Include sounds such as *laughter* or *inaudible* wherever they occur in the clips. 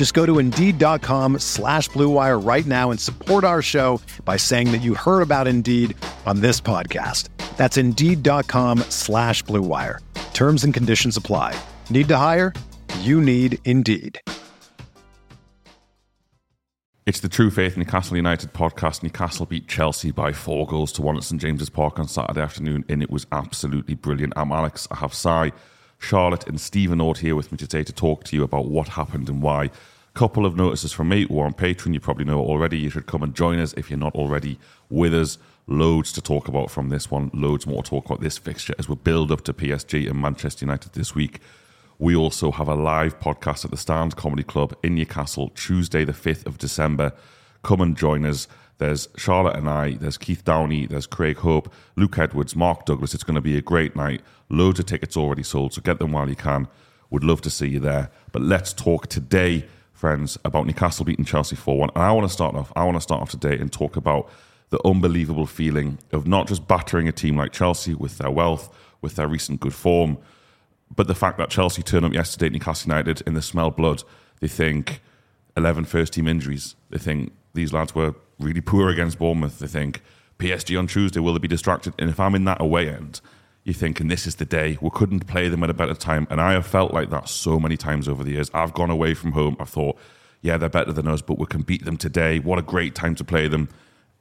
Just go to Indeed.com slash BlueWire right now and support our show by saying that you heard about Indeed on this podcast. That's Indeed.com slash BlueWire. Terms and conditions apply. Need to hire? You need Indeed. It's the True Faith Newcastle United podcast. Newcastle beat Chelsea by four goals to one at St James's Park on Saturday afternoon, and it was absolutely brilliant. I'm Alex. I have Si, Charlotte, and Stephen Ord here with me today to talk to you about what happened and why. A couple of notices from me. We're on Patreon. You probably know already. You should come and join us if you're not already with us. Loads to talk about from this one. Loads more to talk about this fixture as we build up to PSG and Manchester United this week. We also have a live podcast at the Stand Comedy Club in Newcastle, Tuesday, the 5th of December. Come and join us. There's Charlotte and I, there's Keith Downey, there's Craig Hope, Luke Edwards, Mark Douglas. It's going to be a great night. Loads of tickets already sold, so get them while you can. Would love to see you there. But let's talk today, friends, about Newcastle beating Chelsea 4 1. And I want to start off, I want to start off today and talk about the unbelievable feeling of not just battering a team like Chelsea with their wealth, with their recent good form, but the fact that Chelsea turned up yesterday at Newcastle United and they smell blood, they think 11 first team injuries. They think these lads were really poor against Bournemouth. They think PSG on Tuesday, will they be distracted? And if I'm in that away end, you're thinking this is the day. We couldn't play them at a better time. And I have felt like that so many times over the years. I've gone away from home. I thought, yeah, they're better than us, but we can beat them today. What a great time to play them.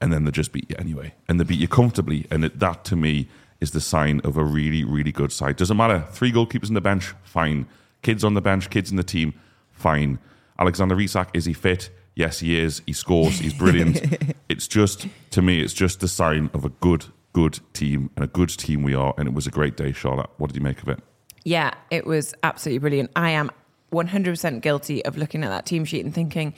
And then they just beat you anyway. And they beat you comfortably. And it, that to me is the sign of a really, really good side. Doesn't matter. Three goalkeepers in the bench, fine. Kids on the bench, kids in the team, fine. Alexander Isak, is he fit? Yes, he is. He scores. He's brilliant. *laughs* it's just, to me, it's just the sign of a good, good team and a good team we are. And it was a great day, Charlotte. What did you make of it? Yeah, it was absolutely brilliant. I am 100% guilty of looking at that team sheet and thinking,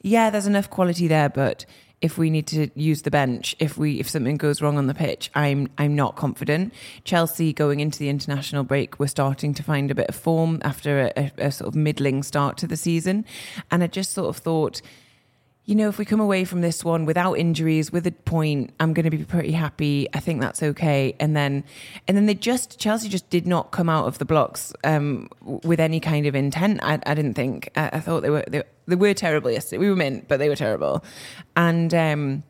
yeah, there's enough quality there, but if we need to use the bench, if we if something goes wrong on the pitch, I'm I'm not confident. Chelsea going into the international break, we're starting to find a bit of form after a, a, a sort of middling start to the season, and I just sort of thought you know, if we come away from this one without injuries, with a point, I'm going to be pretty happy. I think that's okay. And then, and then they just Chelsea just did not come out of the blocks um, with any kind of intent. I, I didn't think. I, I, thought they were they, they were terrible yesterday. We were mint, but they were terrible. And um,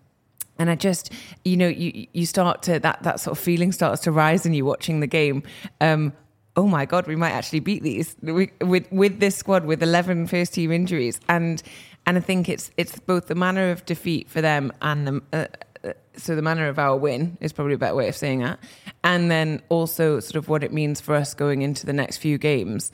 and I just, you know, you you start to that that sort of feeling starts to rise in you watching the game. Um, oh my god, we might actually beat these we, with with this squad with 11 first team injuries and and I think it's it's both the manner of defeat for them and the, uh, uh, so the manner of our win is probably a better way of saying that, and then also sort of what it means for us going into the next few games.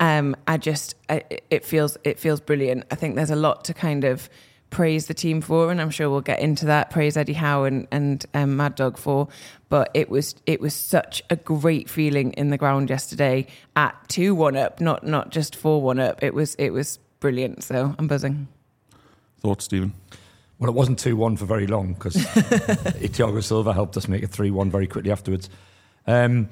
Um, I just I, it feels it feels brilliant. I think there's a lot to kind of praise the team for, and I'm sure we'll get into that. Praise Eddie Howe and and um, Mad Dog for, but it was it was such a great feeling in the ground yesterday at two one up, not not just four one up. It was it was brilliant. So I'm buzzing. Thoughts, Stephen? Well, it wasn't 2 1 for very long because *laughs* Thiago Silva helped us make it 3 1 very quickly afterwards. Um,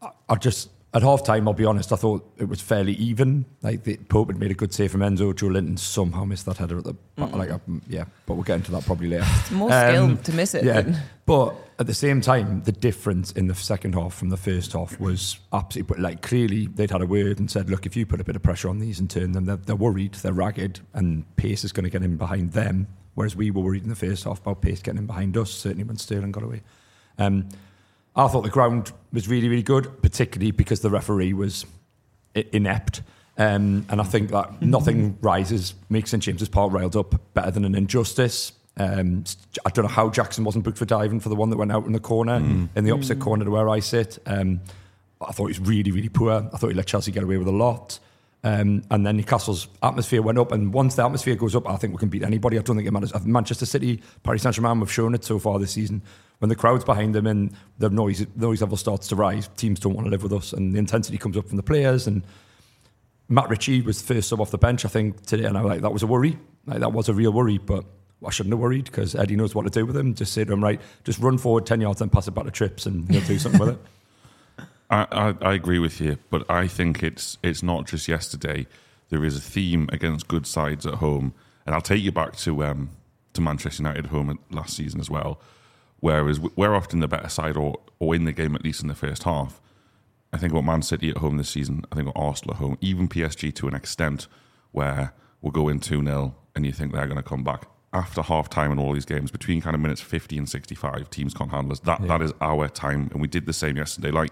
I, I just, at half time, I'll be honest, I thought it was fairly even. Like the Pope had made a good save from Enzo. Joelinton somehow missed that header at the back. Like, um, yeah, but we'll get into that probably later. It's more skill um, to miss it. Yeah, but at the same time, the difference in the second half from the first half was absolutely but like clearly they'd had a word and said, look, if you put a bit of pressure on these and turn them, they're, they're worried, they're ragged, and pace is going to get in behind them. Whereas we were worried in the first half about pace getting in behind us, certainly when Sterling got away. Um, I thought the ground was really, really good, particularly because the referee was inept. Um, and I think that *laughs* nothing rises, makes St James's Park railed up better than an injustice. Um, I don't know how Jackson wasn't booked for diving for the one that went out in the corner, in the opposite corner to where I sit. Um, I thought he was really, really poor. I thought he let Chelsea get away with a lot. Um, and then Newcastle's atmosphere went up, and once the atmosphere goes up, I think we can beat anybody. I don't think it matters. Manchester City, Paris Saint Germain we've shown it so far this season. When the crowd's behind them and the noise noise level starts to rise, teams don't want to live with us, and the intensity comes up from the players. And Matt Ritchie was the first sub off the bench, I think, today, and I was like, that was a worry. Like that was a real worry, but I shouldn't have worried because Eddie knows what to do with him. Just say to him, right, just run forward ten yards, then pass it back to Trips, and he'll do something with it. *laughs* I, I, I agree with you, but I think it's it's not just yesterday. There is a theme against good sides at home, and I'll take you back to um, to Manchester United at home last season as well. Whereas we're often the better side, or or in the game at least in the first half. I think about Man City at home this season. I think about Arsenal at home, even PSG to an extent, where we'll go in two 0 and you think they're going to come back after half time in all these games between kind of minutes 50 and 65 teams can't handle us that that is our time and we did the same yesterday like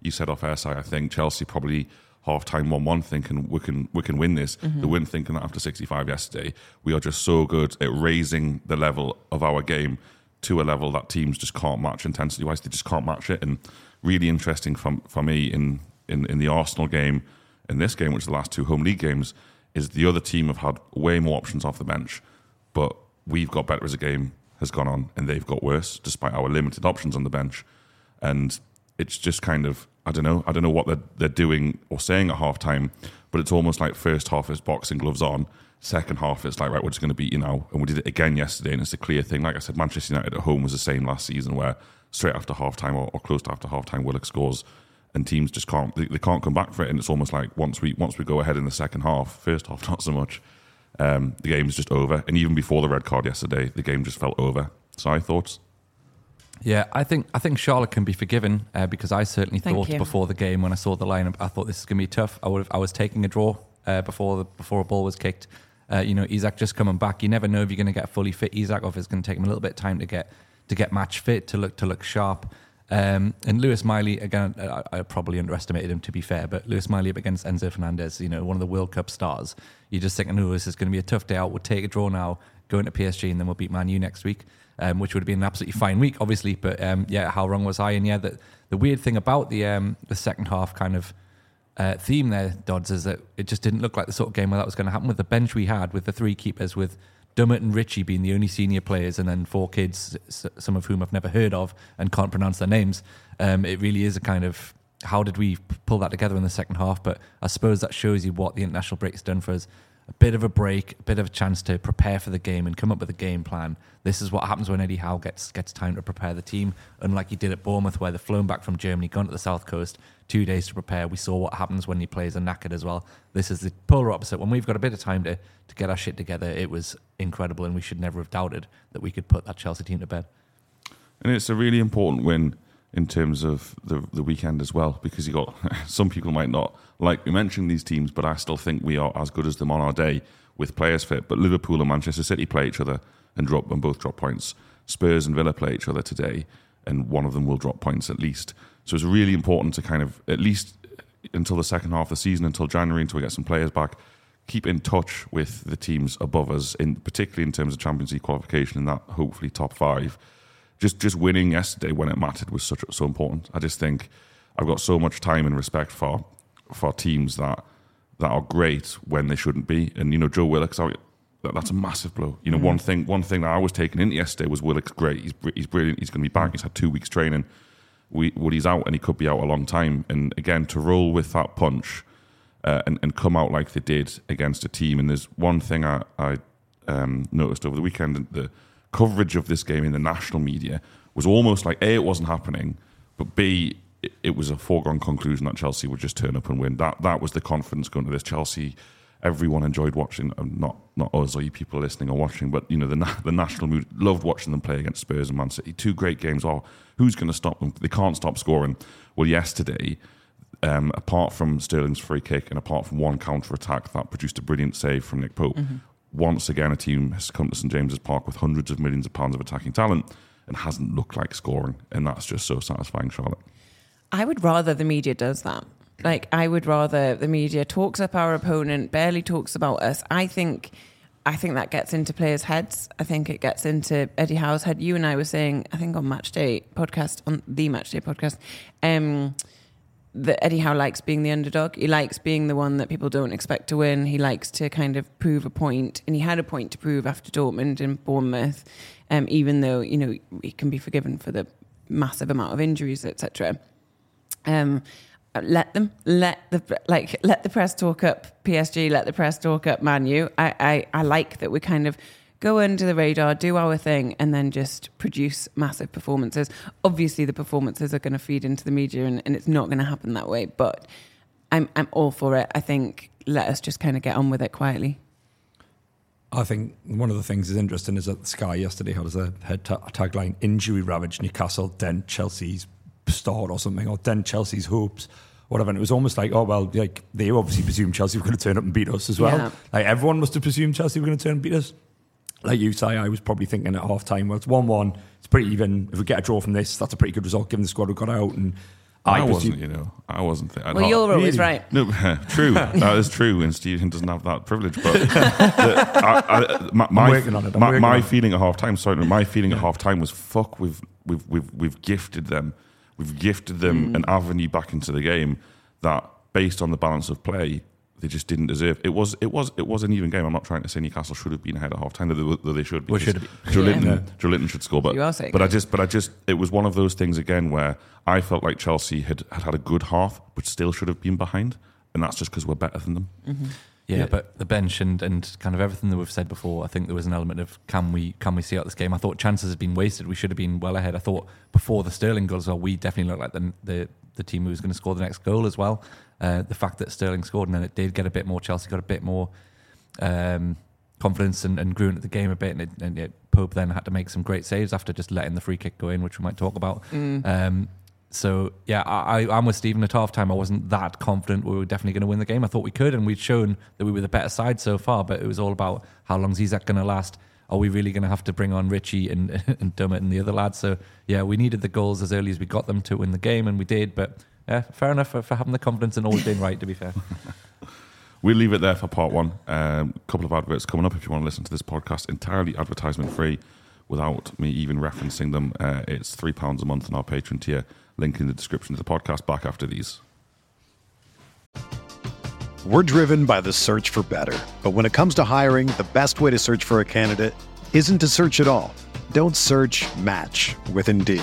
you said off air side I think Chelsea probably half time 1 1 thinking we can we can win this. Mm-hmm. They weren't thinking that after 65 yesterday. We are just so good at raising the level of our game to a level that teams just can't match intensity wise they just can't match it. And really interesting for, for me in, in in the Arsenal game in this game which is the last two home league games is the other team have had way more options off the bench but we've got better as a game has gone on and they've got worse despite our limited options on the bench. And it's just kind of I don't know I don't know what they're, they're doing or saying at half time but it's almost like first half is boxing gloves on second half it's like right we're just going to beat you now and we did it again yesterday and it's a clear thing like I said Manchester United at home was the same last season where straight after half time or, or close to after half time Willock scores and teams just can't they, they can't come back for it and it's almost like once we once we go ahead in the second half first half *laughs* not so much um, the game is just over. And even before the red card yesterday, the game just felt over. So I thoughts. Yeah, I think I think Charlotte can be forgiven uh, because I certainly Thank thought you. before the game when I saw the lineup, I thought this is going to be tough. I would have, I was taking a draw uh, before the, before a ball was kicked. Uh, you know, Isak just coming back. You never know if you're going to get fully fit. Isak off is going to take him a little bit of time to get to get match fit to look to look sharp. Um, and Lewis Miley again, I, I probably underestimated him to be fair, but Lewis Miley up against Enzo Fernandez, you know, one of the World Cup stars. You're just thinking, oh, this is going to be a tough day out. We'll take a draw now, go into PSG, and then we'll beat Man U next week, um, which would have been an absolutely fine week, obviously. But um, yeah, how wrong was I? And yeah, the, the weird thing about the um, the second half kind of uh, theme there, Dodds, is that it just didn't look like the sort of game where that was going to happen with the bench we had, with the three keepers, with Dummett and Ritchie being the only senior players, and then four kids, some of whom I've never heard of and can't pronounce their names. Um, it really is a kind of how did we pull that together in the second half? But I suppose that shows you what the international break has done for us. A bit of a break, a bit of a chance to prepare for the game and come up with a game plan. This is what happens when Eddie Howe gets gets time to prepare the team. Unlike he did at Bournemouth, where they've flown back from Germany, gone to the south coast, two days to prepare. We saw what happens when your players are knackered as well. This is the polar opposite. When we've got a bit of time to to get our shit together, it was incredible, and we should never have doubted that we could put that Chelsea team to bed. And it's a really important win in terms of the the weekend as well, because you got *laughs* some people might not like me mentioning these teams, but I still think we are as good as them on our day with players fit. But Liverpool and Manchester City play each other and drop and both drop points. Spurs and Villa play each other today, and one of them will drop points at least. So it's really important to kind of at least until the second half of the season, until January, until we get some players back, keep in touch with the teams above us, in particularly in terms of Champions League qualification and that hopefully top five. Just just winning yesterday when it mattered was such so important. I just think I've got so much time and respect for for teams that that are great when they shouldn't be. And you know, Joe Willock's out. That, that's a massive blow. You know, one thing one thing that I was taking into yesterday was Willock's great. He's he's brilliant. He's going to be back. He's had two weeks training. We, he's out and he could be out a long time. And again, to roll with that punch uh, and, and come out like they did against a team. And there's one thing I, I um, noticed over the weekend the coverage of this game in the national media was almost like A, it wasn't happening, but B, it, was a foregone conclusion that Chelsea would just turn up and win. That that was the confidence going to this. Chelsea, everyone enjoyed watching, um, not not us or you people listening or watching, but you know the the national mood loved watching them play against Spurs and Man City. Two great games. Oh, who's going to stop them? They can't stop scoring. Well, yesterday um, apart from Sterling's free kick and apart from one counter attack that produced a brilliant save from Nick Pope, once again a team has come to St James's Park with hundreds of millions of pounds of attacking talent and hasn't looked like scoring, and that's just so satisfying, Charlotte. I would rather the media does that. Like, I would rather the media talks up our opponent, barely talks about us. I think I think that gets into players' heads. I think it gets into Eddie Howe's head. You and I were saying, I think on Match Day podcast, on the Match Day podcast, um, that Eddie Howe likes being the underdog. He likes being the one that people don't expect to win. He likes to kind of prove a point, and he had a point to prove after Dortmund and Bournemouth, um, even though you know he can be forgiven for the massive amount of injuries, etc. Um, let them let the like let the press talk up PSG, let the press talk up Manu. I, I I like that we're kind of go under the radar, do our thing, and then just produce massive performances. Obviously, the performances are going to feed into the media, and, and it's not going to happen that way. But I'm I'm all for it. I think let us just kind of get on with it quietly. I think one of the things is interesting is that Sky yesterday had as a head ta- tagline "Injury ravaged Newcastle dent Chelsea's start" or something, or dent Chelsea's hopes, whatever. And it was almost like, oh well, like they obviously presumed Chelsea were going to turn up and beat us as well. Yeah. Like everyone must have presumed Chelsea were going to turn and beat us. Like you say, I was probably thinking at half time, well, it's one-one. It's pretty even. If we get a draw from this, that's a pretty good result given the squad we got out. And I, I, wasn't, presume- you know, I wasn't. Th- Well, you're always Really? right. No, *laughs* true. that is true, and Stephen doesn't have that privilege. But *laughs* the, I, I, my, my, working on it, I'm my, my feeling at half time. Sorry, my feeling at half time was fuck. We've we've we've we've gifted them. We've gifted them mm. an avenue back into the game that, based on the balance of play, they just didn't deserve. It was it was it was an even game. I'm not trying to say Newcastle should have been ahead at half time, though they, they should. Well, because should have Joe Yeah. Linton, Yeah. Linton should score, but You are saying but I just but I just it was one of those things again where I felt like Chelsea had had, had a good half, but still should have been behind, and that's just because we're better than them. Yeah, Yeah. but the bench and, and kind of everything that we've said before, I think there was an element of can we can we see out this game? I thought chances had been wasted. We should have been well ahead. I thought before the Sterling goal as well, we definitely looked like the the, the team who was going to score the next goal as well. Uh, the fact that Sterling scored and then it did get a bit more, Chelsea got a bit more um, confidence and, and grew into the game a bit. And, it, and it, Pope then had to make some great saves after just letting the free kick go in, which we might talk about. Um, so yeah, I, I- I'm with Stephen at half time. I wasn't that confident we were definitely going to win the game. I thought we could, and we'd shown that we were the better side so far. But it was all about how long is that going to last. Are we really going to have to bring on Ritchie and *laughs* and Dummett and the other lads? So yeah, we needed the goals as early as we got them to win the game, and we did. But yeah, fair enough for, for having the confidence and always being right. To be fair, *laughs* We'll leave it there for part one. A um, couple of adverts coming up if you want to listen to this podcast entirely advertisement free without me even referencing them. Uh, it's £3 a month on our Patreon tier. Link in the description of the podcast back after these. We're driven by the search for better. But when it comes to hiring, the best way to search for a candidate isn't to search at all. Don't search match with Indeed.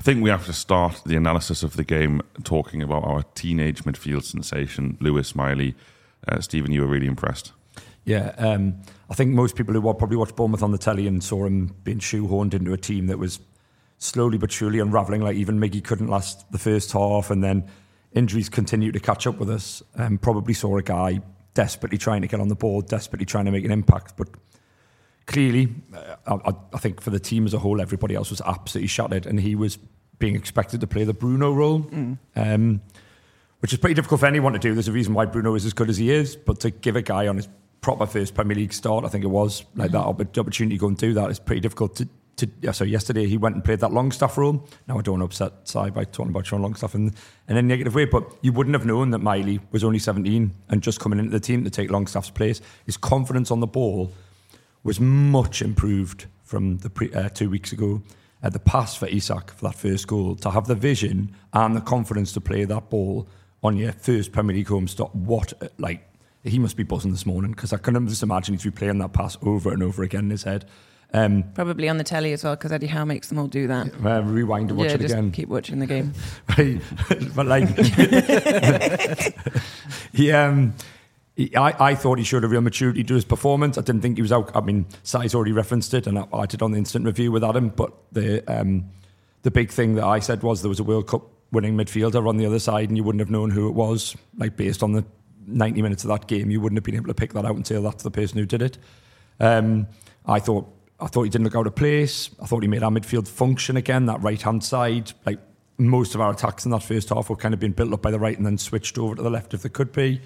I think we have to start the analysis of the game talking about our teenage midfield sensation, Lewis Miley. Uh, Stephen, you were really impressed. Yeah, um, I think most people who probably watched Bournemouth on the telly and saw him being shoehorned into a team that was slowly but surely unravelling. Like even Miggy couldn't last the first half, and then injuries continued to catch up with us. Um, probably saw a guy desperately trying to get on the ball, desperately trying to make an impact, but clearly, uh, I, I think for the team as a whole, everybody else was absolutely shattered, and he was being expected to play the Bruno role. Um, which is pretty difficult for anyone to do. There's a reason why Bruno is as good as he is, but to give a guy on his proper first Premier League start, I think it was like that opp- opportunity to go and do that is pretty difficult to. to so yesterday he went and played that Longstaff role. Now I don't want to upset Si by talking about Sean Longstaff in, in a negative way, but you wouldn't have known that Miley was only 17 and just coming into the team to take Longstaff's place. His confidence on the ball was much improved from the pre, uh, two weeks ago. Uh, the pass for Isak for that first goal, to have the vision and the confidence to play that ball on your first Premier League home stop. What, like, he must be buzzing this morning because I can just imagine he's replaying that pass over and over again in his head. Um, Probably on the telly as well because Eddie Howe makes them all do that. uh, rewind to watch yeah, it just again. keep watching the game. *laughs* *laughs* But like, *laughs* he, um, I, I thought he showed a real maturity to his performance. I didn't think he was out. I mean, Si's already referenced it, and I, I did on the instant review with Adam. But the um, the big thing that I said was there was a World Cup winning midfielder on the other side, and you wouldn't have known who it was. Like based on the 90 minutes of that game, you wouldn't have been able to pick that out and say that's the person who did it. Um, I thought I thought he didn't look out of place. I thought he made our midfield function again. That right hand side, like most of our attacks in that first half, were kind of being built up by the right and then switched over to the left if they could be.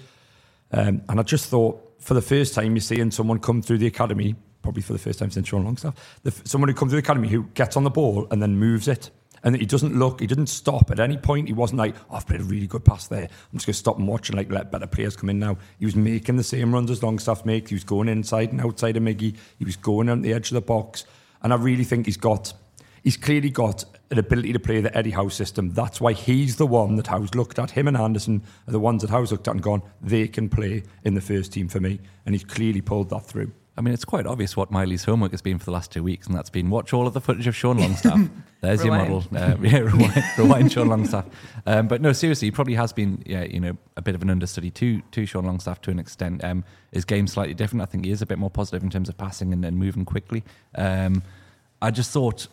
Um, and I just thought, for the first time, you're seeing someone come through the academy, probably for the first time since Sean Longstaff, the, someone who comes through the academy who gets on the ball and then moves it. And that he doesn't look, he didn't stop at any point. He wasn't like, oh, I've played a really good pass there. I'm just going to stop and watch and like let better players come in now. He was making the same runs as Longstaff makes. He was going inside and outside of Miggy. He was going on the edge of the box. And I really think he's got, he's clearly got an ability to play the Eddie Howe system. That's why he's the one that Howe's looked at. Him and Anderson are the ones that Howe's looked at and gone, they can play in the first team for me. And he's clearly pulled that through. I mean, it's quite obvious what Miley's homework has been for the last two weeks, and that's been watch all of the footage of Sean Longstaff. *laughs* There's your model. Uh, yeah, *laughs* rewind, rewind Sean Longstaff. Um, but no, seriously, he probably has been, yeah, you know, a bit of an understudy to to Sean Longstaff to an extent. Um, his game's slightly different. I think he is a bit more positive in terms of passing and, and moving quickly. Um, I just thought.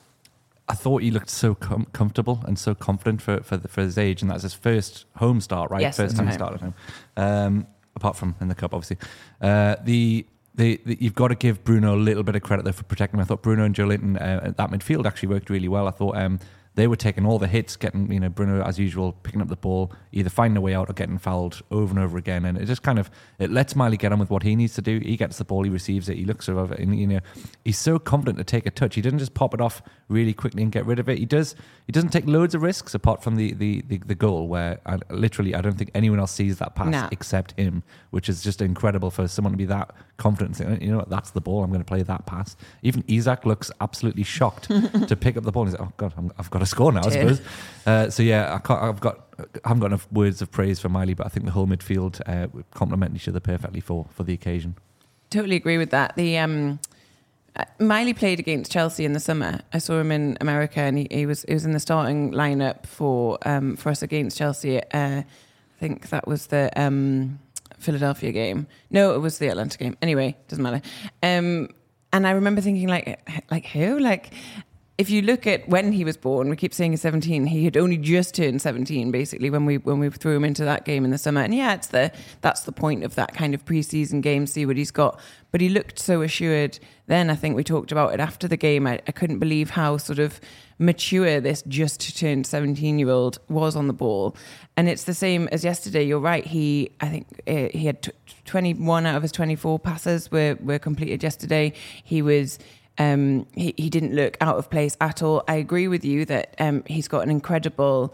I thought he looked so com- comfortable and so confident for for, the, for his age, and that's his first home start, right? Yes, first time he home. started home, um, apart from in the cup, obviously. Uh, the the, the, you've got to give Bruno a little bit of credit there for protecting him. I thought Bruno and Joelinton, uh, at that midfield actually worked really well. I thought um, they were taking all the hits, getting you know Bruno as usual picking up the ball, either finding a way out or getting fouled over and over again, and it just kind of it lets Miley get on with what he needs to do. He gets the ball, he receives it, he looks over it, and you know he's so confident to take a touch. He doesn't just pop it off really quickly and get rid of it. He does. He doesn't take loads of risks apart from the the the, the goal where I, literally I don't think anyone else sees that pass except him, which is just incredible for someone to be that confident. and say, You know what? That's the ball. I'm going to play that pass. Even Isak looks absolutely shocked *laughs* to pick up the ball. He's like, "Oh God, I'm, I've got to score now." I suppose. Uh, so yeah, I can't, I've got. I haven't got enough words of praise for Miley, but I think the whole midfield uh, complement each other perfectly for for the occasion. Totally agree with that. The um, uh, Miley played against Chelsea in the summer. I saw him in America, and he, he was he was in the starting lineup for um, for us against Chelsea. Uh, I think that was the um, Philadelphia game. No, it was the Atlanta game. Anyway, doesn't matter. Um, and I remember thinking, like, like who? Like, if you look at when he was born, we keep saying he's 17. He had only just turned 17, basically, when we when we threw him into that game in the summer. And yeah, it's the that's the point of that kind of preseason game. See what he's got. But he looked so assured. Then I think we talked about it after the game. I, I couldn't believe how sort of mature this just turned 17 year old was on the ball. And it's the same as yesterday. You're right. He, I think uh, he had t- 21 out of his 24 passes were were completed yesterday. He was. Um, he, he didn't look out of place at all. I agree with you that um, he's got an incredible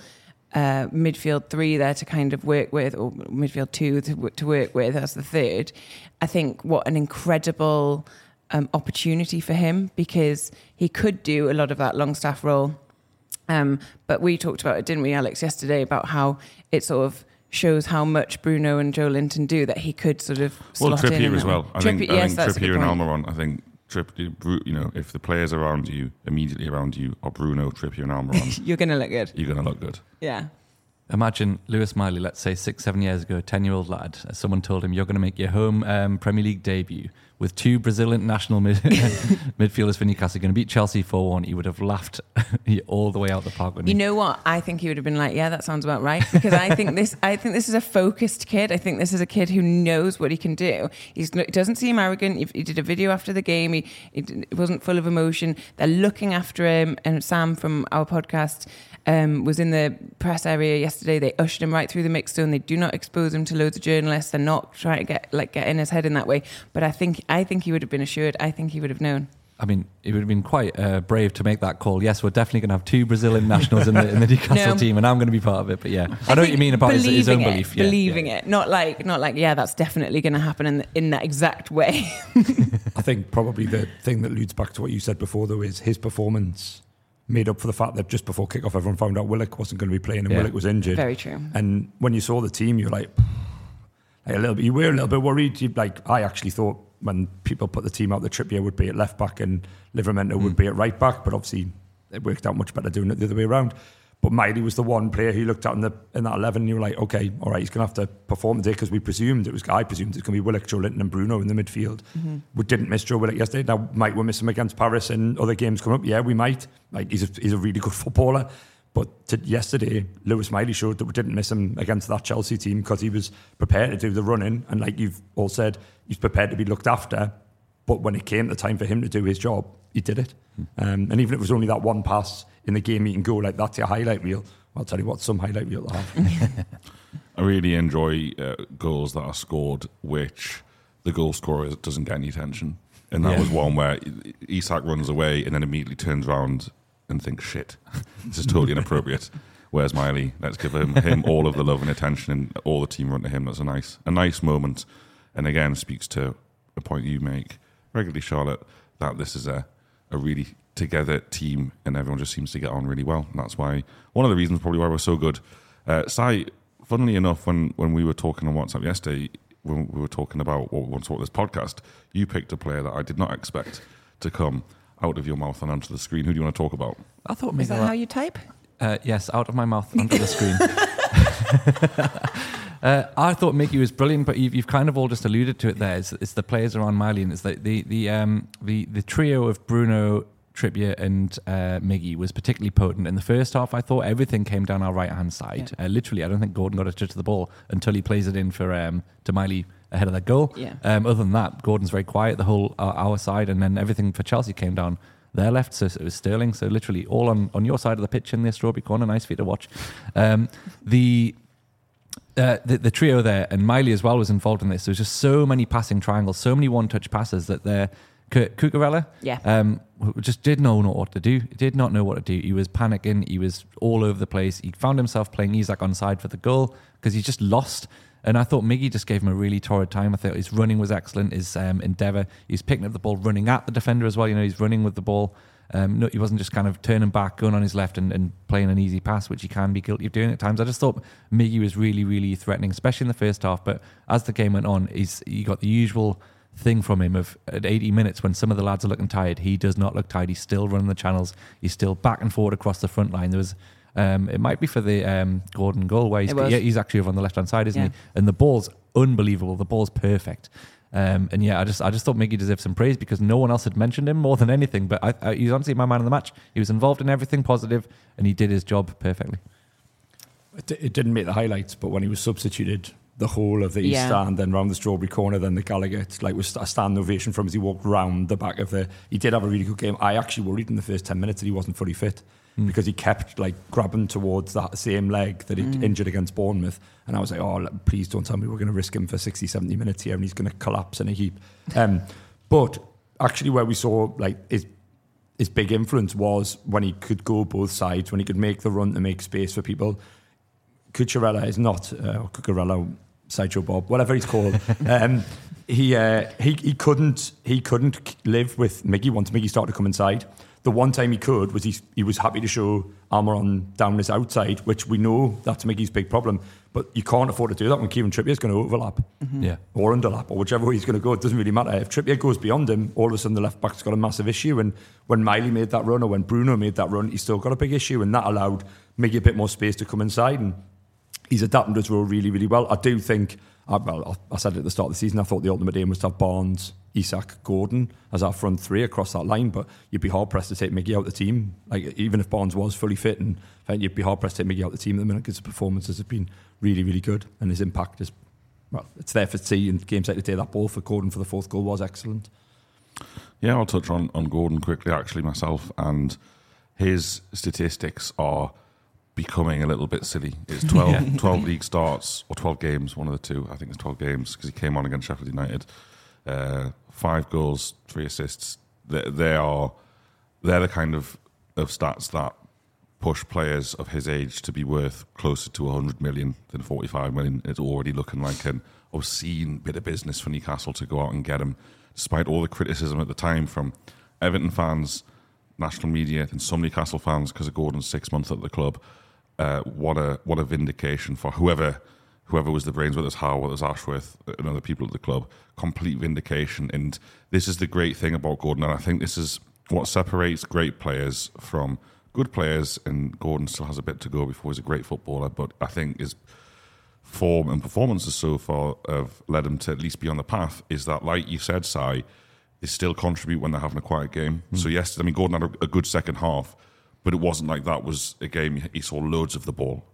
uh, midfield three there to kind of work with, or midfield two to, to work with as the third. I think what an incredible um, opportunity for him because he could do a lot of that Longstaff role. Um, but we talked about it, didn't we, Alex, yesterday, about how it sort of shows how much Bruno and Joelinton do that he could sort of Well, slot in Trippier as well. I think, Trippier- I yes, think that's a good Trippier and. Almiron. I think Trip, you know, if the players around you immediately around you are Bruno, Trippier, and Almiron, *laughs* You're going to look good. you're going to look good. Yeah. Imagine Lewis Miley, let's say six, seven years ago, a 10 year old lad, someone told him, You're going to make your home um, Premier League debut with two Brazilian international mid- *laughs* midfielders for Newcastle. Going to beat Chelsea 4 1. He would have laughed *laughs* all the way out the park. You he? know what? I think he would have been like, "Yeah, that sounds about right." Because I think this, I think this is a focused kid. I think this is a kid who knows what he can do. He's, he doesn't seem arrogant. He, he did a video after the game. he, he wasn't full of emotion. They're looking after him. And Sam from our podcast um, was in the press area yesterday. They ushered him right through the mix zone. They do not expose him to loads of journalists. They're not trying to get like get in his head in that way. But I think, I think he would have been assured. I think he would have known. I mean, it would have been quite uh, brave to make that call. Yes, we're definitely going to have two Brazilian *laughs* nationals in the, in the Newcastle No. team, and I'm going to be part of it. But yeah, I, know what you mean about his, his own believing belief. Yeah, believing yeah. it, not like not like yeah, that's definitely going to happen in in that exact way. *laughs* I think probably the thing that leads back to what you said before, though, is his performance made up for the fact that just before kickoff, everyone found out Willock wasn't going to be playing and Yeah. Willock was injured. Very true. And when you saw the team, you're like, I a little bit, you were a little bit worried. You, like I actually thought when people put the team out, the Trippier would be at left back and Livramento would hmm. be at right back, but obviously it worked out much better doing it the other way around. But Miley was the one player who looked at in, the, in that 11 and you were like, okay, all right, he's going to have to perform today because we presumed it was, I presumed it was going to be Willock, Joelinton, and Bruno in the midfield. Mm-hmm. We didn't miss Joe Willock yesterday. Now, might we miss him against Paris and other games coming up? Yeah, we might. Like, he's a, he's a really good footballer. But to, yesterday, Lewis Miley showed that we didn't miss him against that Chelsea team because he was prepared to do the running. And like you've all said, he's prepared to be looked after. But when it came the time for him to do his job, he did it. Um, and even if it was only that one pass in the game, he can go like that's your highlight reel. I'll tell you what, some highlight reel to have. *laughs* I really enjoy uh, goals that are scored, which the goal scorer doesn't get any attention. And that Yeah. was one where Isak runs away and then immediately turns around and think, shit, *laughs* this is totally inappropriate. Where's Miley? Let's give him, him all of the love and attention and all the team run to him. That's a nice, a nice moment. And again, speaks to a point you make regularly, Charlotte, that this is a, a really together team and everyone just seems to get on really well. And that's why, one of the reasons probably why we're so good. Uh, Si, funnily enough, when, when we were talking on WhatsApp yesterday, when we were talking about what we want to talk this podcast, you picked a player that I did not expect to come out of your mouth and onto the screen. Who do you want to talk about? I thought Is maybe that how you type? Uh, yes, out of my mouth onto the screen. *laughs* *laughs* uh, I thought Miggy was brilliant, but you've, you've kind of all just alluded to it there. It's, it's the players around Miley, and it's the the the um, the, the trio of Bruno, Trippier, and uh, Miggy was particularly potent. In the first half, I thought everything came down our right hand side. Uh, literally, I don't think Gordon got a touch of the ball until he plays it in for um, to Miley ahead of that goal. Yeah. Um, other than that, Gordon's very quiet the whole uh, our side, and then everything for Chelsea came down their left. So it was Sterling. So literally all on, on your side of the pitch in the strawberry corner. Nice for you to watch. Um, the, uh, the the trio there and Miley as well was involved in this. There was just so many passing triangles, so many one touch passes that there. Cu- Cucurella, Yeah. um, just did not know what to do. He did not know what to do. He was panicking. He was all over the place. He found himself playing Isak on side for the goal because he just lost. And I thought Miggy just gave him a really torrid time. I thought his running was excellent. His um, endeavour. He's picking up the ball, running at the defender as well. You know, he's running with the ball. Um, no, he wasn't just kind of turning back, going on his left, and, and playing an easy pass, which he can be guilty of doing at times. I just thought Miggy was really, really threatening, especially in the first half. But as the game went on, he's he got the usual thing from him of at 80 minutes when some of the lads are looking tired, he does not look tired. He's still running the channels. He's still back and forward across the front line. There was, um, it might be for the um, Gordon goal where he's, yeah, he's actually over on the left hand side, isn't Yeah. he? And the ball's unbelievable. The ball's perfect. Um, and yeah, I just I just thought Miggy deserved some praise because no one else had mentioned him more than anything. But I, I, he was honestly my man of the match. He was involved in everything positive, and he did his job perfectly. It, it didn't make the highlights, but when he was substituted, the whole of the east Yeah. stand, then round the strawberry corner, then the Gallowgate, like was a stand ovation from as he walked round the back of the. He did have a really good game. I actually worried in the first ten minutes that he wasn't fully fit because he kept like grabbing towards that same leg that he would injured against Bournemouth, and I was like, oh, please don't tell me we're going to risk him for 60, 70 minutes here, and he's going to collapse in a heap. *laughs* Um, but actually, where we saw like his his big influence was when he could go both sides, when he could make the run to make space for people. Cucurella is not, uh, Cucurella, Sideshow Bob, whatever he's called. *laughs* um, he, uh, he he couldn't he couldn't live with Miggy once Miggy started to come inside. The one time he could was he he was happy to show Almiron down his outside, which we know that's Miggy's big problem. But you can't afford to do that when Kieran Trippier is going to overlap Yeah. or underlap, or whichever way he's going to go. It doesn't really matter. If Trippier goes beyond him, all of a sudden the left back's got a massive issue. And when Miley made that run, or when Bruno made that run, he's still got a big issue. And that allowed Miggy a bit more space to come inside. And he's adapted to his role really, really well. I do think, uh, well, I I said it at the start of the season, I thought the ultimate aim was to have Barnes, Isak, Gordon as our front three across that line, but you'd be hard pressed to take Miggy out of the team. Like, even if Barnes was fully fit, and I think you'd be hard pressed to take Miggy out of the team at the minute because his performances have been really, really good, and his impact is, well, it's there for see in games like today. That ball for Gordon for the fourth goal was excellent. Yeah, I'll touch on, on Gordon quickly, actually, myself. And his statistics are becoming a little bit silly. It's *laughs* 12, 12 league starts, or 12 games, one of the two. I think it's 12 games because he came on against Sheffield United. Uh, five goals, three assists. They, they are, they're the kind of, of stats that push players of his age to be worth closer to 100 million than 45 million. It's already looking like an obscene bit of business for Newcastle to go out and get him, despite all the criticism at the time from Everton fans, national media, and some Newcastle fans because of Gordon's six months at the club. Uh, what a what a vindication for whoever whoever was the brains, whether it's Howe, whether it's Ashworth, and other people at the club, complete vindication. And this is the great thing about Gordon, and I think this is what separates great players from good players. And Gordon still has a bit to go before he's a great footballer, but I think his form and performances so far have led him to at least be on the path. Is that, like you said, Si, they still contribute when they're having a quiet game. Mm. So yes, I mean Gordon had a, a good second half, but it wasn't like that was a game he saw loads of the ball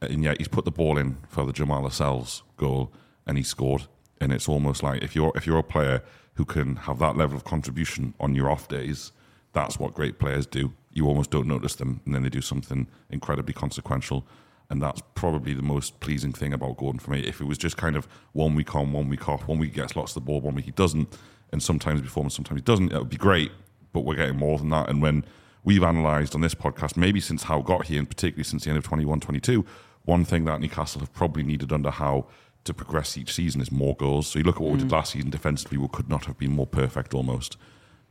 and yet he's put the ball in for the Jamal Lascelles goal and he scored. And it's almost like if you're if you're a player who can have that level of contribution on your off days, that's what great players do. You almost don't notice them, and then they do something incredibly consequential. And that's probably the most pleasing thing about Gordon for me. If it was just kind of one week on, one week off, one week gets lots of the ball, one week he doesn't, and sometimes he performs, sometimes he doesn't, it would be great. But we're getting more than that. And when we've analysed on this podcast, maybe since Howe got here, and particularly since the end of 21 22, one thing that Newcastle have probably needed under Howe to progress each season is more goals. So you look at what we did last season defensively, we could not have been more perfect almost.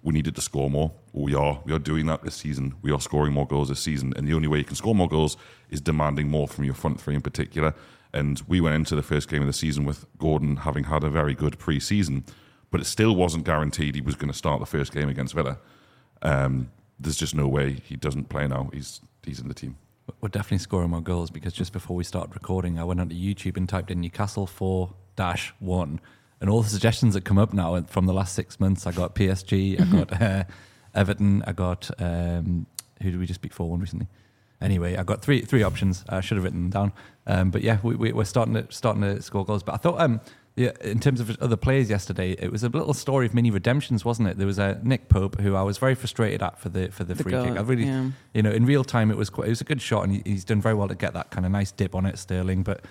We needed to score more. We are. We are doing that this season. We are scoring more goals this season. And the only way you can score more goals is demanding more from your front three in particular. And we went into the first game of the season with Gordon having had a very good pre season, but it still wasn't guaranteed he was going to start the first game against Villa. Um, there's just no way he doesn't play now. He's he's in the team. We're definitely scoring more goals because just before we started recording, I went onto YouTube and typed in Newcastle 4 dash 1. And all the suggestions that come up now from the last six months I got PSG, I *laughs* got uh, Everton, I got. Um, who did we just beat 4 1 recently? Anyway, I got three three options. I should have written them down. Um, but yeah, we, we, we're starting to, starting to score goals. But I thought um, yeah, in terms of other players yesterday, it was a little story of mini redemptions, wasn't it? There was a Nick Pope who I was very frustrated at for the for the, The free goal, kick. I really, yeah. you know, in real time it was quite, it was a good shot, and he, he's done very well to get that kind of nice dip on it, Sterling. But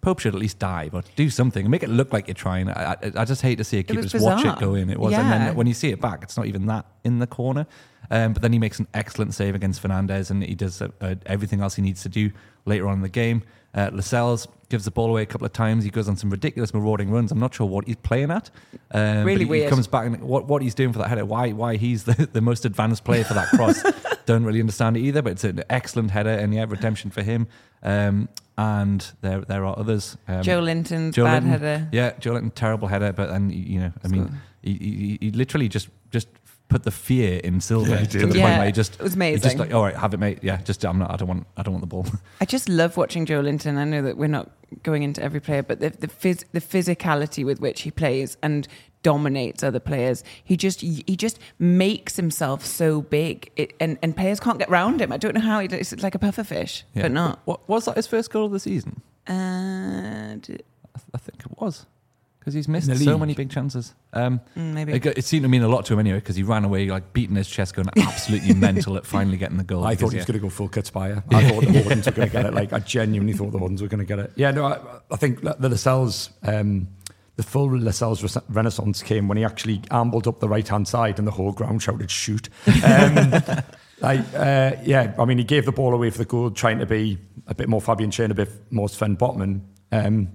Pope should at least dive or do something and make it look like you're trying. I, I, I just hate to see a keeper just watch it go in. It was, and then when you see it back, it's not even that in the corner. Um, but then he makes an excellent save against Fernandez, and he does uh, uh, everything else he needs to do later on in the game. Uh, Lascelles gives the ball away a couple of times. He goes on some ridiculous marauding runs. I'm not sure what he's playing at. Um, Really he, he comes back and what, what he's doing for that header, why why he's the, *laughs* the most advanced player for that cross. *laughs* Don't really understand it either, but it's an excellent header, and yeah, redemption for him. Um, and there there are others. Um, Joelinton's Joe bad Linton, header. Yeah, Joelinton, terrible header, but then you know, I mean, he, he, he literally just just put the fear in Silva Yeah, to the Yeah, point where he just it was He just like, all right, have it, mate. Yeah, just I'm not. I don't want. I don't want the ball. *laughs* I just love watching Joelinton. I know that we're not going into every player, but the the, phys- the physicality with which he plays and dominates other players. He just he just makes himself so big, it, and and players can't get round him. I don't know how he does. It's like a pufferfish, Yeah. but not. What was that? His first goal of the season? Uh, d- I, th- I think it was because he's missed so many big chances. Um, mm, maybe. it, it seemed to mean a lot to him anyway because he ran away like beating his chest, going absolutely *laughs* mental at finally getting the goal. I thought he was yeah. going to go full Kutspire. *laughs* I thought the Hordens were going to get it. Like I genuinely thought the Hordens were going to get it. Yeah, no, I, I think the Lascelles, um, the full Lascelles renaissance came when he actually ambled up the right hand side and the whole ground shouted "shoot." Um, *laughs* like, uh, yeah, I mean, he gave the ball away for the goal, trying to be a bit more Fabian Schär, a bit more Sven Botman. Um,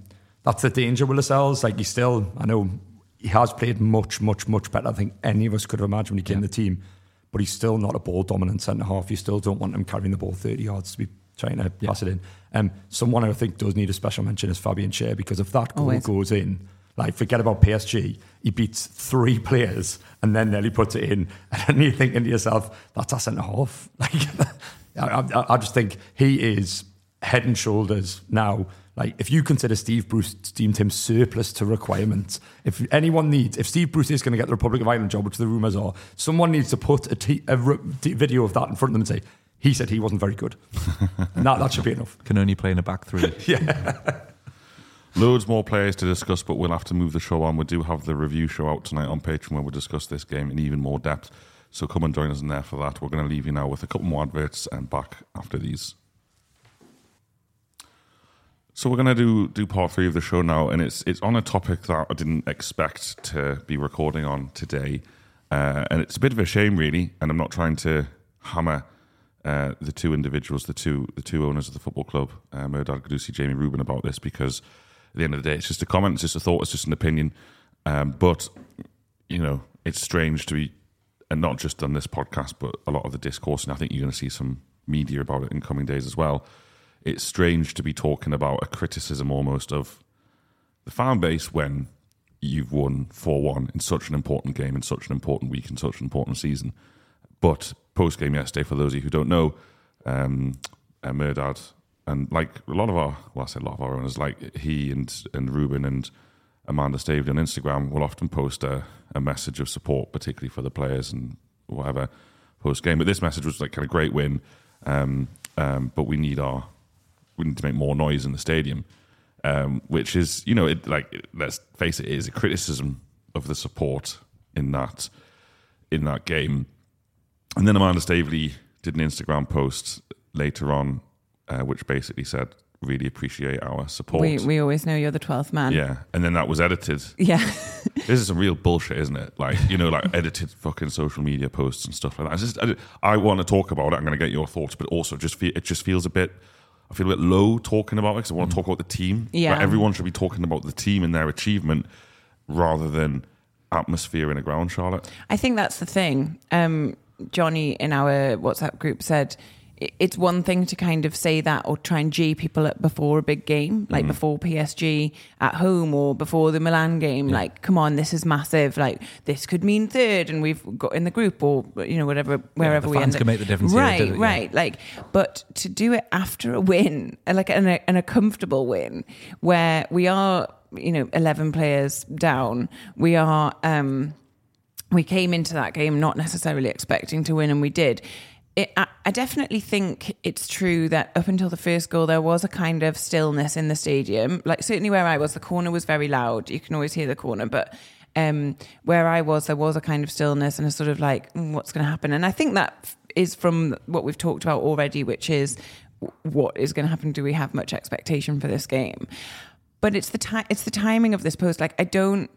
that's the danger with Lascelles. Like, he still, I know, he has played much, much, much better. I think any of us could have imagined when he came to the team but he's still not a ball dominant centre half. You still don't want him carrying the ball 30 yards to be trying to pass it in. Um, someone I think does need a special mention is Fabian Schär because if that goal Always. goes in, like forget about PSG, he beats three *laughs* players and then nearly puts it in. *laughs* And then you're thinking to yourself, that's a centre half. *laughs* Like, I, I, I just think he is head and shoulders now. Like, if you consider Steve Bruce deemed him surplus to requirements, if anyone needs, if Steve Bruce is going to get the Republic of Ireland job, which the rumours are, someone needs to put a, t- a re- t- video of that in front of them and say, he said he wasn't very good. *laughs* and that, that should be enough. Can only play in a back three. *laughs* yeah. Loads more players to discuss, but we'll have to move the show on. We do have the review show out tonight on Patreon where we'll discuss this game in even more depth. So come and join us in there for that. We're going to leave you now with a couple more adverts and back after these. So we're to do do part three of the show now, and it's it's on a topic that I didn't expect to be recording on today, uh, and it's a bit of a shame, really. And I'm not trying to hammer uh, the two individuals, the two the two owners of the football club, uh, Mehrdad Ghodoussi, Jamie Reuben, about this because at the end of the day, it's just a comment, it's just a thought, it's just an opinion. Um, but you know, it's strange to be, and not just on this podcast, but a lot of the discourse, and I think you're going to see some media about it in coming days as well. It's strange to be talking about a criticism almost of the fan base when you've won 4 1 in such an important game, in such an important week, in such an important season. But post game yesterday, for those of you who don't know, um, uh, Mehrdad and like a lot of our, well, I say a lot of our owners, like he and and Reuben and Amanda Staveley on Instagram will often post a, a message of support, particularly for the players and whatever post game. But this message was like kind of great win, um, um, but we need our we need to make more noise in the stadium, um, which is you know it like let's face it, it is a criticism of the support in that in that game. And then Amanda Staveley did an Instagram post later on, uh, which basically said, "Really appreciate our support." We, we always know you're the 12th man. yeah, and then that was edited. Yeah. *laughs* This is some real bullshit, isn't it? Like you know, like edited fucking social media posts and stuff like that. It's just, I, I want to talk about it. I'm going to get your thoughts, but also just feel, it just feels a bit. I feel a bit low talking about it because I want to talk about the team. Yeah. Like, everyone should be talking about the team and their achievement rather than atmosphere in a ground, Charlotte. I think that's the thing. Um, Johnny in our WhatsApp group said it's one thing to kind of say that or try and G people up before a big game, like before PSG at home or before the Milan game. Like, come on, this is massive. Like, this could mean third, and we've got in the group or you know whatever wherever the we fans end up. can make the difference here, Right, yeah. right. Like, but to do it after a win, *laughs* like and a, and a comfortable win, where we are, you know, eleven players down, we are. um we came into that game not necessarily expecting to win, and we did. It, I, I definitely think it's true that up until the first goal, there was a kind of stillness in the stadium. Like certainly where I was, the corner was very loud. You can always hear the corner, but um, where I was, there was a kind of stillness and a sort of like, "Mm, what's going to happen? And I think that is from what we've talked about already, which is what is going to happen. Do we have much expectation for this game? but it's the time it's the timing of this post like i don't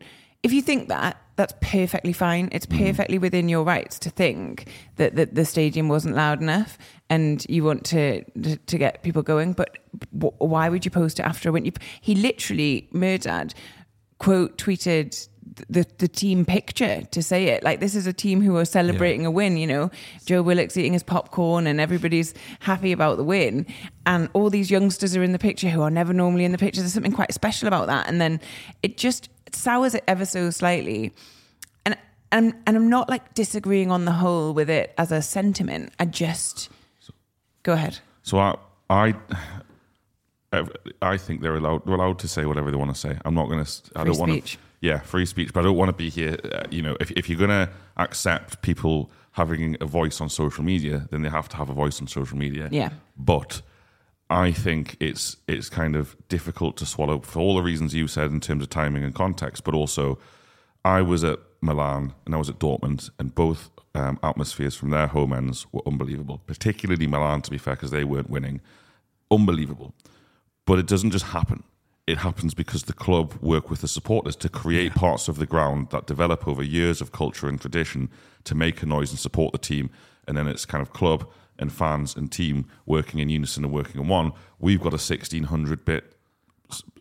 if you think that that's perfectly fine. It's mm-hmm. perfectly within your rights to think that, that the stadium wasn't loud enough and you want to to, to get people going. But w- why would you post it after a win? You, he literally Mehrdad quote tweeted the the team picture to say it like this is a team who are celebrating a win you know Joe Willock's eating his popcorn and everybody's happy about the win and all these youngsters are in the picture who are never normally in the picture there's something quite special about that and then it just sours it ever so slightly and and and I'm not like disagreeing on the whole with it as a sentiment I just go ahead So I, I, *sighs* I think they're allowed. They're allowed to say whatever they want to say. I'm not going to. I Free don't want to. Yeah, free speech. But I don't want to be here. Uh, you know, if if you're going to accept people having a voice on social media, then they have to have a voice on social media. Yeah. But I think it's it's kind of difficult to swallow for all the reasons you said in terms of timing and context, but also I was at Milan and I was at Dortmund, and both um, atmospheres from their home ends were unbelievable. Particularly Milan, to be fair, because they weren't winning. Unbelievable. But it doesn't just happen. It happens because the club work with the supporters to create parts of the ground that develop over years of culture and tradition to make a noise and support the team. And then it's kind of club and fans and team working in unison and working in one. We've got a 1600 bit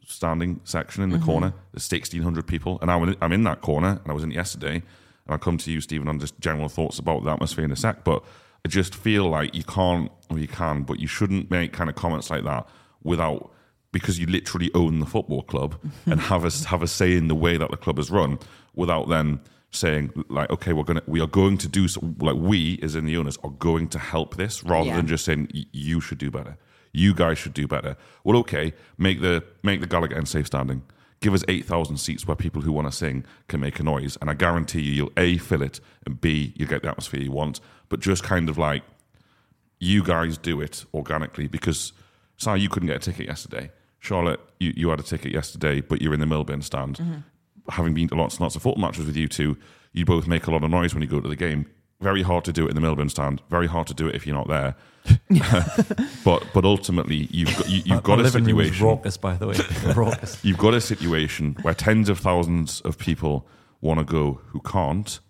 standing section in the mm-hmm. corner. There's 1,600 people, and I'm in, I'm in that corner, and I was in it yesterday. And I'll come to you, Stephen, on just general thoughts about the atmosphere in a sec. But I just feel like you can't, or you can, but you shouldn't make kind of comments like that without because you literally own the football club and *laughs* have a have a say in the way that the club is run, without then saying like, okay, we're gonna we are going to do so, like we as in the owners are going to help this rather Yeah. than just saying you should do better. You guys should do better. Well, okay, make the make the Gallowgate end safe standing. Give us eight thousand seats where people who want to sing can make a noise, and I guarantee you, you'll a fill it, and b you'll get the atmosphere you want. But just kind of like you guys do it organically because sorry, you couldn't get a ticket yesterday. Charlotte, you, you had a ticket yesterday, but you're in the Milburn stand. Mm-hmm. Having been to lots and lots of football matches with you two, you both make a lot of noise when you go to the game. Very hard to do it in the Milburn stand. Very hard to do it if you're not there. *laughs* *laughs* but but ultimately, you've got you, you've got My a living room was situation. raucous, by the way. *laughs* raucous. You've got a situation where tens of thousands of people want to go who can't.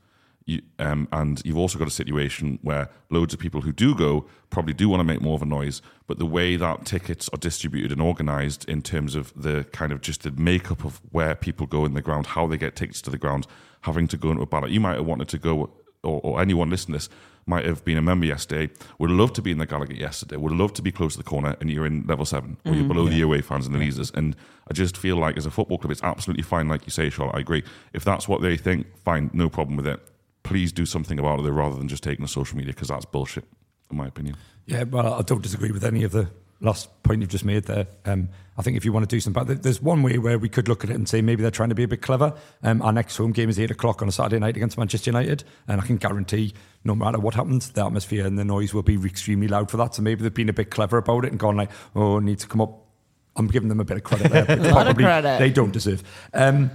You, um, and you've also got a situation where loads of people who do go probably do want to make more of a noise, but the way that tickets are distributed and organised in terms of the kind of just the makeup of where people go in the ground, how they get tickets to the ground, having to go into a ballot. You might have wanted to go or, or anyone listening to this might have been a member yesterday, would love to be in the Gallowgate yesterday, would love to be close to the corner, and you're in level seven, or you're below the away fans and the leaders. And I just feel like as a football club, it's absolutely fine, like you say, Charlotte. I agree. If that's what they think, fine, no problem with it. Please do something about it rather than just taking to social media because that's bullshit, in my opinion. Yeah, well, I don't disagree with any of the last point you've just made there. Um, I think if you want to do something, but there's one way where we could look at it and say maybe they're trying to be a bit clever. Um, our next home game is eight o'clock on a Saturday night against Manchester United, and I can guarantee no matter what happens, the atmosphere and the noise will be extremely loud for that. So maybe they've been a bit clever about it and gone like, "Oh, need to come up." I'm giving them a bit of credit there, but *laughs* A lot of probably credit. they don't deserve. Um,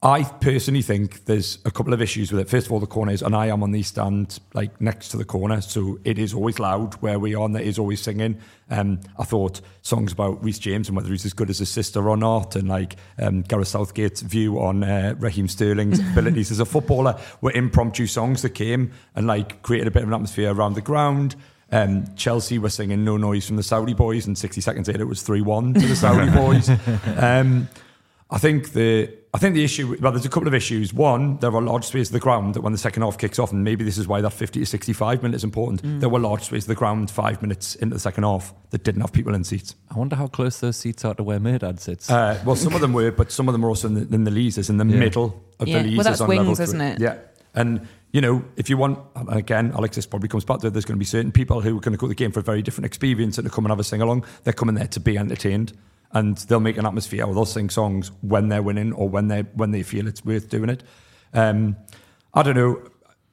I personally think there's a couple of issues with it. First of all, the corners, and I am on the stand like next to the corner, so it is always loud where we are, and there is always singing. Um, I thought songs about Reece James and whether he's as good as his sister or not, and like um, Gareth Southgate's view on uh, Raheem Sterling's *laughs* abilities as a footballer were impromptu songs that came and like created a bit of an atmosphere around the ground. Um, Chelsea were singing "No Noise" from the Saudi boys, and 60 seconds later it was three-one to the Saudi *laughs* boys. Um, I think the I think the issue well, there's a couple of issues. One, there are large spaces of the ground that when the second half kicks off, and maybe this is why that 50 to 65 minutes is important. There were large spaces of the ground five minutes into the second half that didn't have people in seats. I wonder how close those seats are to where Mehrdad sits. Uh, well, some of them were, but some of them were also in the, in the Leazes, in the Yeah. middle of Yeah. the Well, that's on wings, level isn't it? Yeah. And, you know, if you want, and again, Alexis probably comes back to it, there's going to be certain people who are going to go to the game for a very different experience and to come and have a sing along. They're coming there to be entertained. And they'll make an atmosphere or they'll sing songs when they're winning or when they when they feel it's worth doing it. Um, I don't know.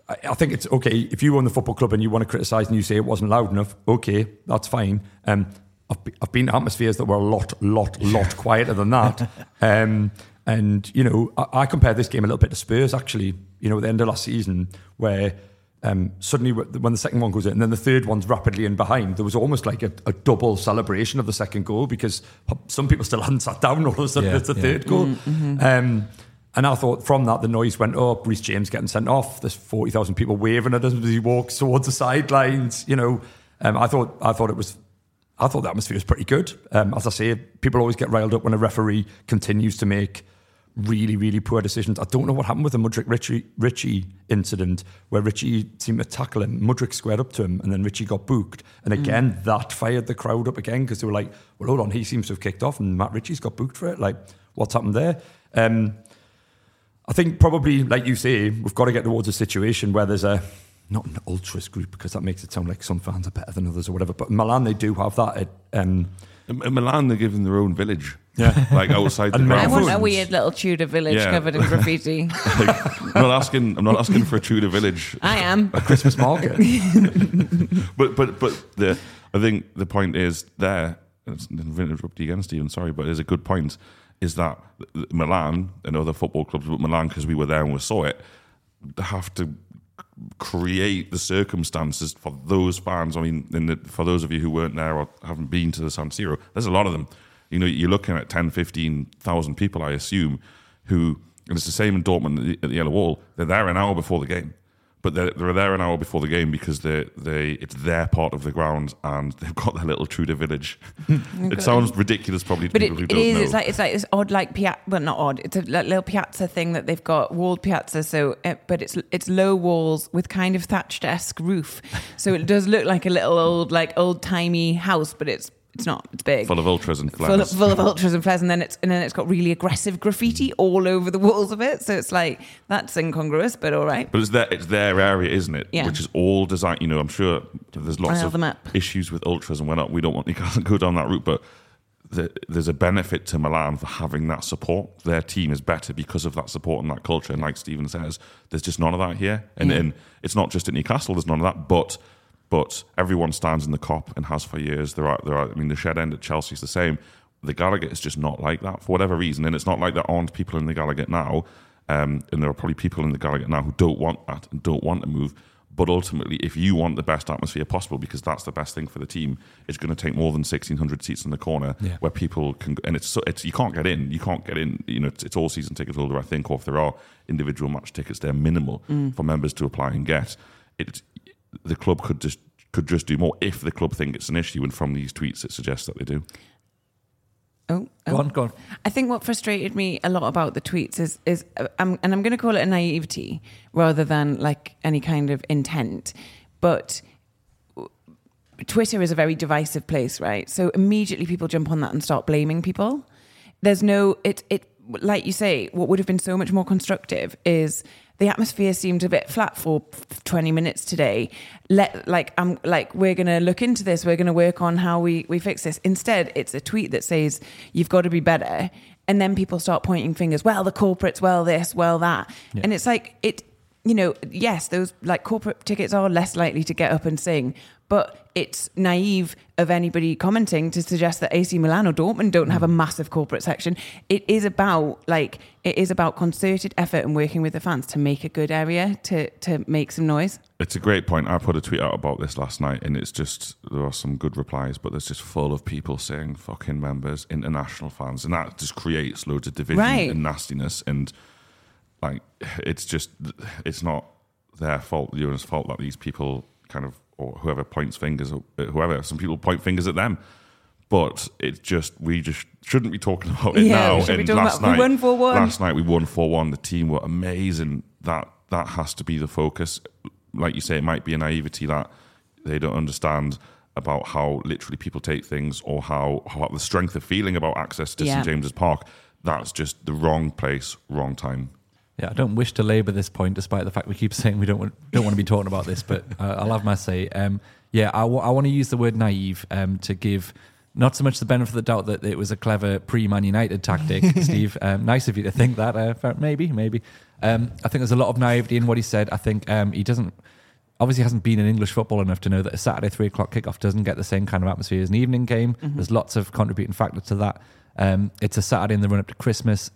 I, I think it's okay if you own the football club and you want to criticise and you say it wasn't loud enough. Okay, that's fine. Um, I've, be- I've been to atmospheres that were a lot, lot, lot quieter than that. *laughs* Um, and you know, I, I compare this game a little bit to Spurs actually. You know, at the end of last season, where um, suddenly when the second one goes in, and then the third one's rapidly in behind, there was almost like a, a double celebration of the second goal because some people still hadn't sat down. *laughs* All of a sudden, Yeah, it's the yeah. third goal. Um, and I thought from that the noise went up. Reece James getting sent off. There's forty thousand people waving at him as he walks towards the sidelines. You know, um, I thought I thought it was. I thought the atmosphere was pretty good. Um, as I say, people always get riled up when a referee continues to make really, really poor decisions. I don't know what happened with the Mudryk Ritchie, Ritchie incident where Ritchie seemed to tackle him. Mudryk squared up to him and then Richie got booked. And again, that fired the crowd up again because they were like, well, hold on, he seems to have kicked off and Matt Ritchie's got booked for it. Like, what's happened there? Um, I think probably, like you say, we've got to get towards a situation where there's a not an ultras group because that makes it sound like some fans are better than others or whatever. But Milan, they do have that. At, um, In, in Milan, they're given their own village. Yeah. Like outside the And I want a weird little Tudor village Yeah. covered in *laughs* graffiti. *laughs* Like, I'm not asking. I'm not asking for a Tudor village. I am. a Christmas market. *laughs* But but but the I think the point is there. it's- I'm going to interrupt you again, Stephen. Sorry, but there's a good point. Is that Milan and other football clubs, but Milan because we were there and we saw it, have to create the circumstances for those fans. I mean, in the, for those of you who weren't there or haven't been to the San Siro, there's a lot of them. You know, you're looking at 10, 15,000 people, I assume, who, and it's the same in Dortmund at the, at the Yellow Wall, they're there an hour before the game. But they're, they're there an hour before the game because they they it's their part of the ground and *laughs* they've got their little Tudor village. *laughs* it sounds ridiculous, probably to But it, people who it don't is. know. It's like it's like this odd, like piazza. Well, not odd. It's a like, little piazza thing that they've got walled piazza. So, uh, but it's it's low walls with kind of thatched esque roof. So it does look like a little old, like old timey house, but it's it's not. It's big. full of ultras and Full of, full of ultras and flares, and then it's and then it's got really aggressive graffiti all over the walls of it. So it's like that's incongruous, but all right. But it's their it's their area, isn't it? Yeah. Which is all designed. You know, I'm sure there's lots of issues with ultras and whatnot. We don't want to go down that route, but the, there's a benefit to Milan for having that support. Their team is better because of that support and that culture. And like Stephen says, there's just none of that here. And, Yeah. and it's not just at Newcastle. There's none of that, but. But everyone stands in the Kop and has for years. There are, there are. I mean, the shed end at Chelsea is the same. The Gallowgate is just not like that for whatever reason, and it's not like there aren't people in the Gallowgate now. Um, and there are probably people in the Gallowgate now who don't want that and don't want to move. But ultimately, if you want the best atmosphere possible, because that's the best thing for the team, it's going to take more than sixteen hundred seats in the corner Yeah. where people can. And it's so it's you can't get in. You can't get in. You know, it's, it's all season ticket holder, I think, or if there are individual match tickets, they're minimal for members to apply and get. It the club could just could just do more if the club think it's an issue, and from these tweets, it suggests that they do. Oh, oh. Go on, go on. I think what frustrated me a lot about the tweets is is uh, um, and I'm going to call it a naivety rather than like any kind of intent, but Twitter is a very divisive place, right? So immediately people jump on that and start blaming people. There's no it it like you say, what would have been so much more constructive is the atmosphere seemed a bit flat for 20 minutes today. Let like I'm like we're going to look into this. We're going to work on how we we fix this. Instead, it's a tweet that says you've got to be better and then people start pointing fingers. Well, the corporates, well this, well that. Yeah. And it's like it you know, yes, those like corporate tickets are less likely to get up and sing, but it's naive of anybody commenting to suggest that AC Milan or Dortmund don't have a mm. massive corporate section. It is about like it is about concerted effort and working with the fans to make a good area to to make some noise. It's a great point. I put a tweet out about this last night, and it's just there are some good replies, but there's just full of people saying "fucking members," international fans, and that just creates loads of division Right. and nastiness. And like, it's just it's not their fault, the owner's fault that these people kind of or whoever points fingers, uh, whoever some people point fingers at them. But it's just we just shouldn't be talking about it Yeah, now. we should be and last about- we won 4-1. Last night we won four one. The team were amazing. That that has to be the focus. Like you say, it might be a naivety that they don't understand about how literally people take things or how, how the strength of feeling about access to Yeah. St James's Park. That's just the wrong place, wrong time. Yeah, I don't wish to labour this point, despite the fact we keep *laughs* saying we don't want, don't want to be talking about this, but uh, I'll have my say. Um, yeah, I want to use the word naive um, to give not so much the benefit of the doubt that it was a clever pre-Man United tactic, *laughs* Steve. Um, nice of you to think that. Uh, maybe, maybe. Um, I think there's a lot of naivety in what he said. I think um, he doesn't obviously hasn't been in English football enough to know that a Saturday three o'clock kickoff doesn't get the same kind of atmosphere as an evening game. There's lots of contributing factors to that. Um, it's a Saturday in the run up to Christmas.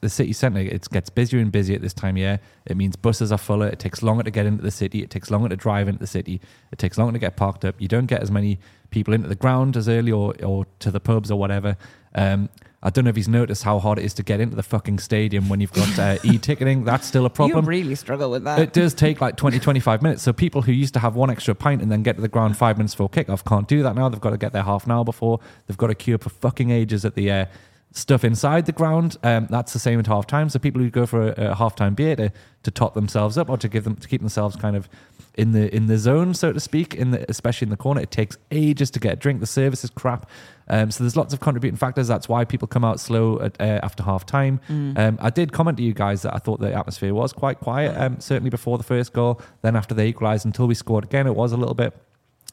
The city centre it gets busier and busier at this time of year. It means buses are fuller. It takes longer to get into the city. It takes longer to drive into the city. It takes longer to get parked up. You don't get as many people into the ground as early or, or to the pubs or whatever. Um, I don't know if he's noticed how hard it is to get into the fucking stadium when you've got uh, *laughs* e-ticketing. That's still a problem You really struggle with that. it does take like 20, 25 minutes. So people who used to have one extra pint and then get to the ground five minutes before kickoff can't do that now. They've got to get there half an hour before. They've got to queue up for fucking ages at the uh, stuff inside the ground. Um, that's the same at half time. So people who go for a, a half time beer to, to top themselves up or to give them to keep themselves kind of in the in the zone, so to speak, in the especially in the corner, it takes ages to get a drink. The service is crap. Um, so there's lots of contributing factors. That's why people come out slow at, uh, after half time. Um, I did comment to you guys that I thought the atmosphere was quite quiet, um, certainly before the first goal. Then after they equalised, until we scored again, it was a little bit,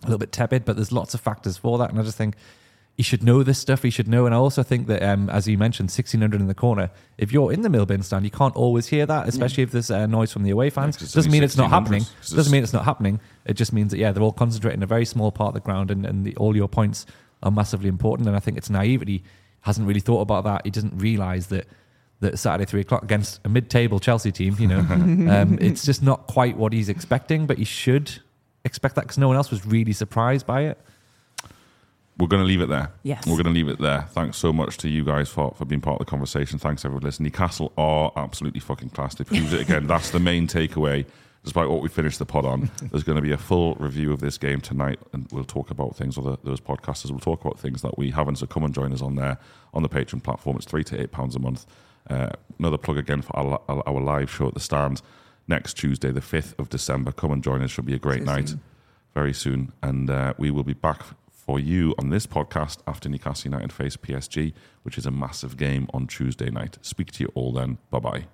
a little bit tepid. But there's lots of factors for that, and I just think he should know this stuff. He should know, and I also think that, um, as you mentioned, 1600 in the corner. If you're in the Milburn stand, you can't always hear that, especially if there's uh, noise from the away fans. Yeah, 'cause it's Doesn't mean it's not 1600s, happening. 'cause Doesn't mean it's not happening. It just means that yeah, they're all concentrating in a very small part of the ground, and, and the, all your points are massively important. And I think it's naivety hasn't really thought about that. He doesn't realise that that Saturday three o'clock against a mid-table Chelsea team, you know, *laughs* um, it's just not quite what he's expecting. But he should expect that because no one else was really surprised by it. We're going to leave it there. Yes. We're going to leave it there. Thanks so much to you guys for, for being part of the conversation. Thanks everyone for listening. Newcastle are absolutely fucking class. They proved it again. That's the main takeaway. Despite what we finished the pod on, *laughs* there's going to be a full review of this game tonight, and we'll talk about things. Or the, those podcasters will talk about things that we haven't. So come and join us on there on the Patreon platform. It's three to eight pounds a month. Uh, another plug again for our, our live show at the stand next Tuesday, the fifth of December. Come and join us. Should be a great night soon. very soon. And uh, we will be back for you on this podcast after Newcastle United face PSG, which is a massive game on Tuesday night. Speak to you all then. Bye bye.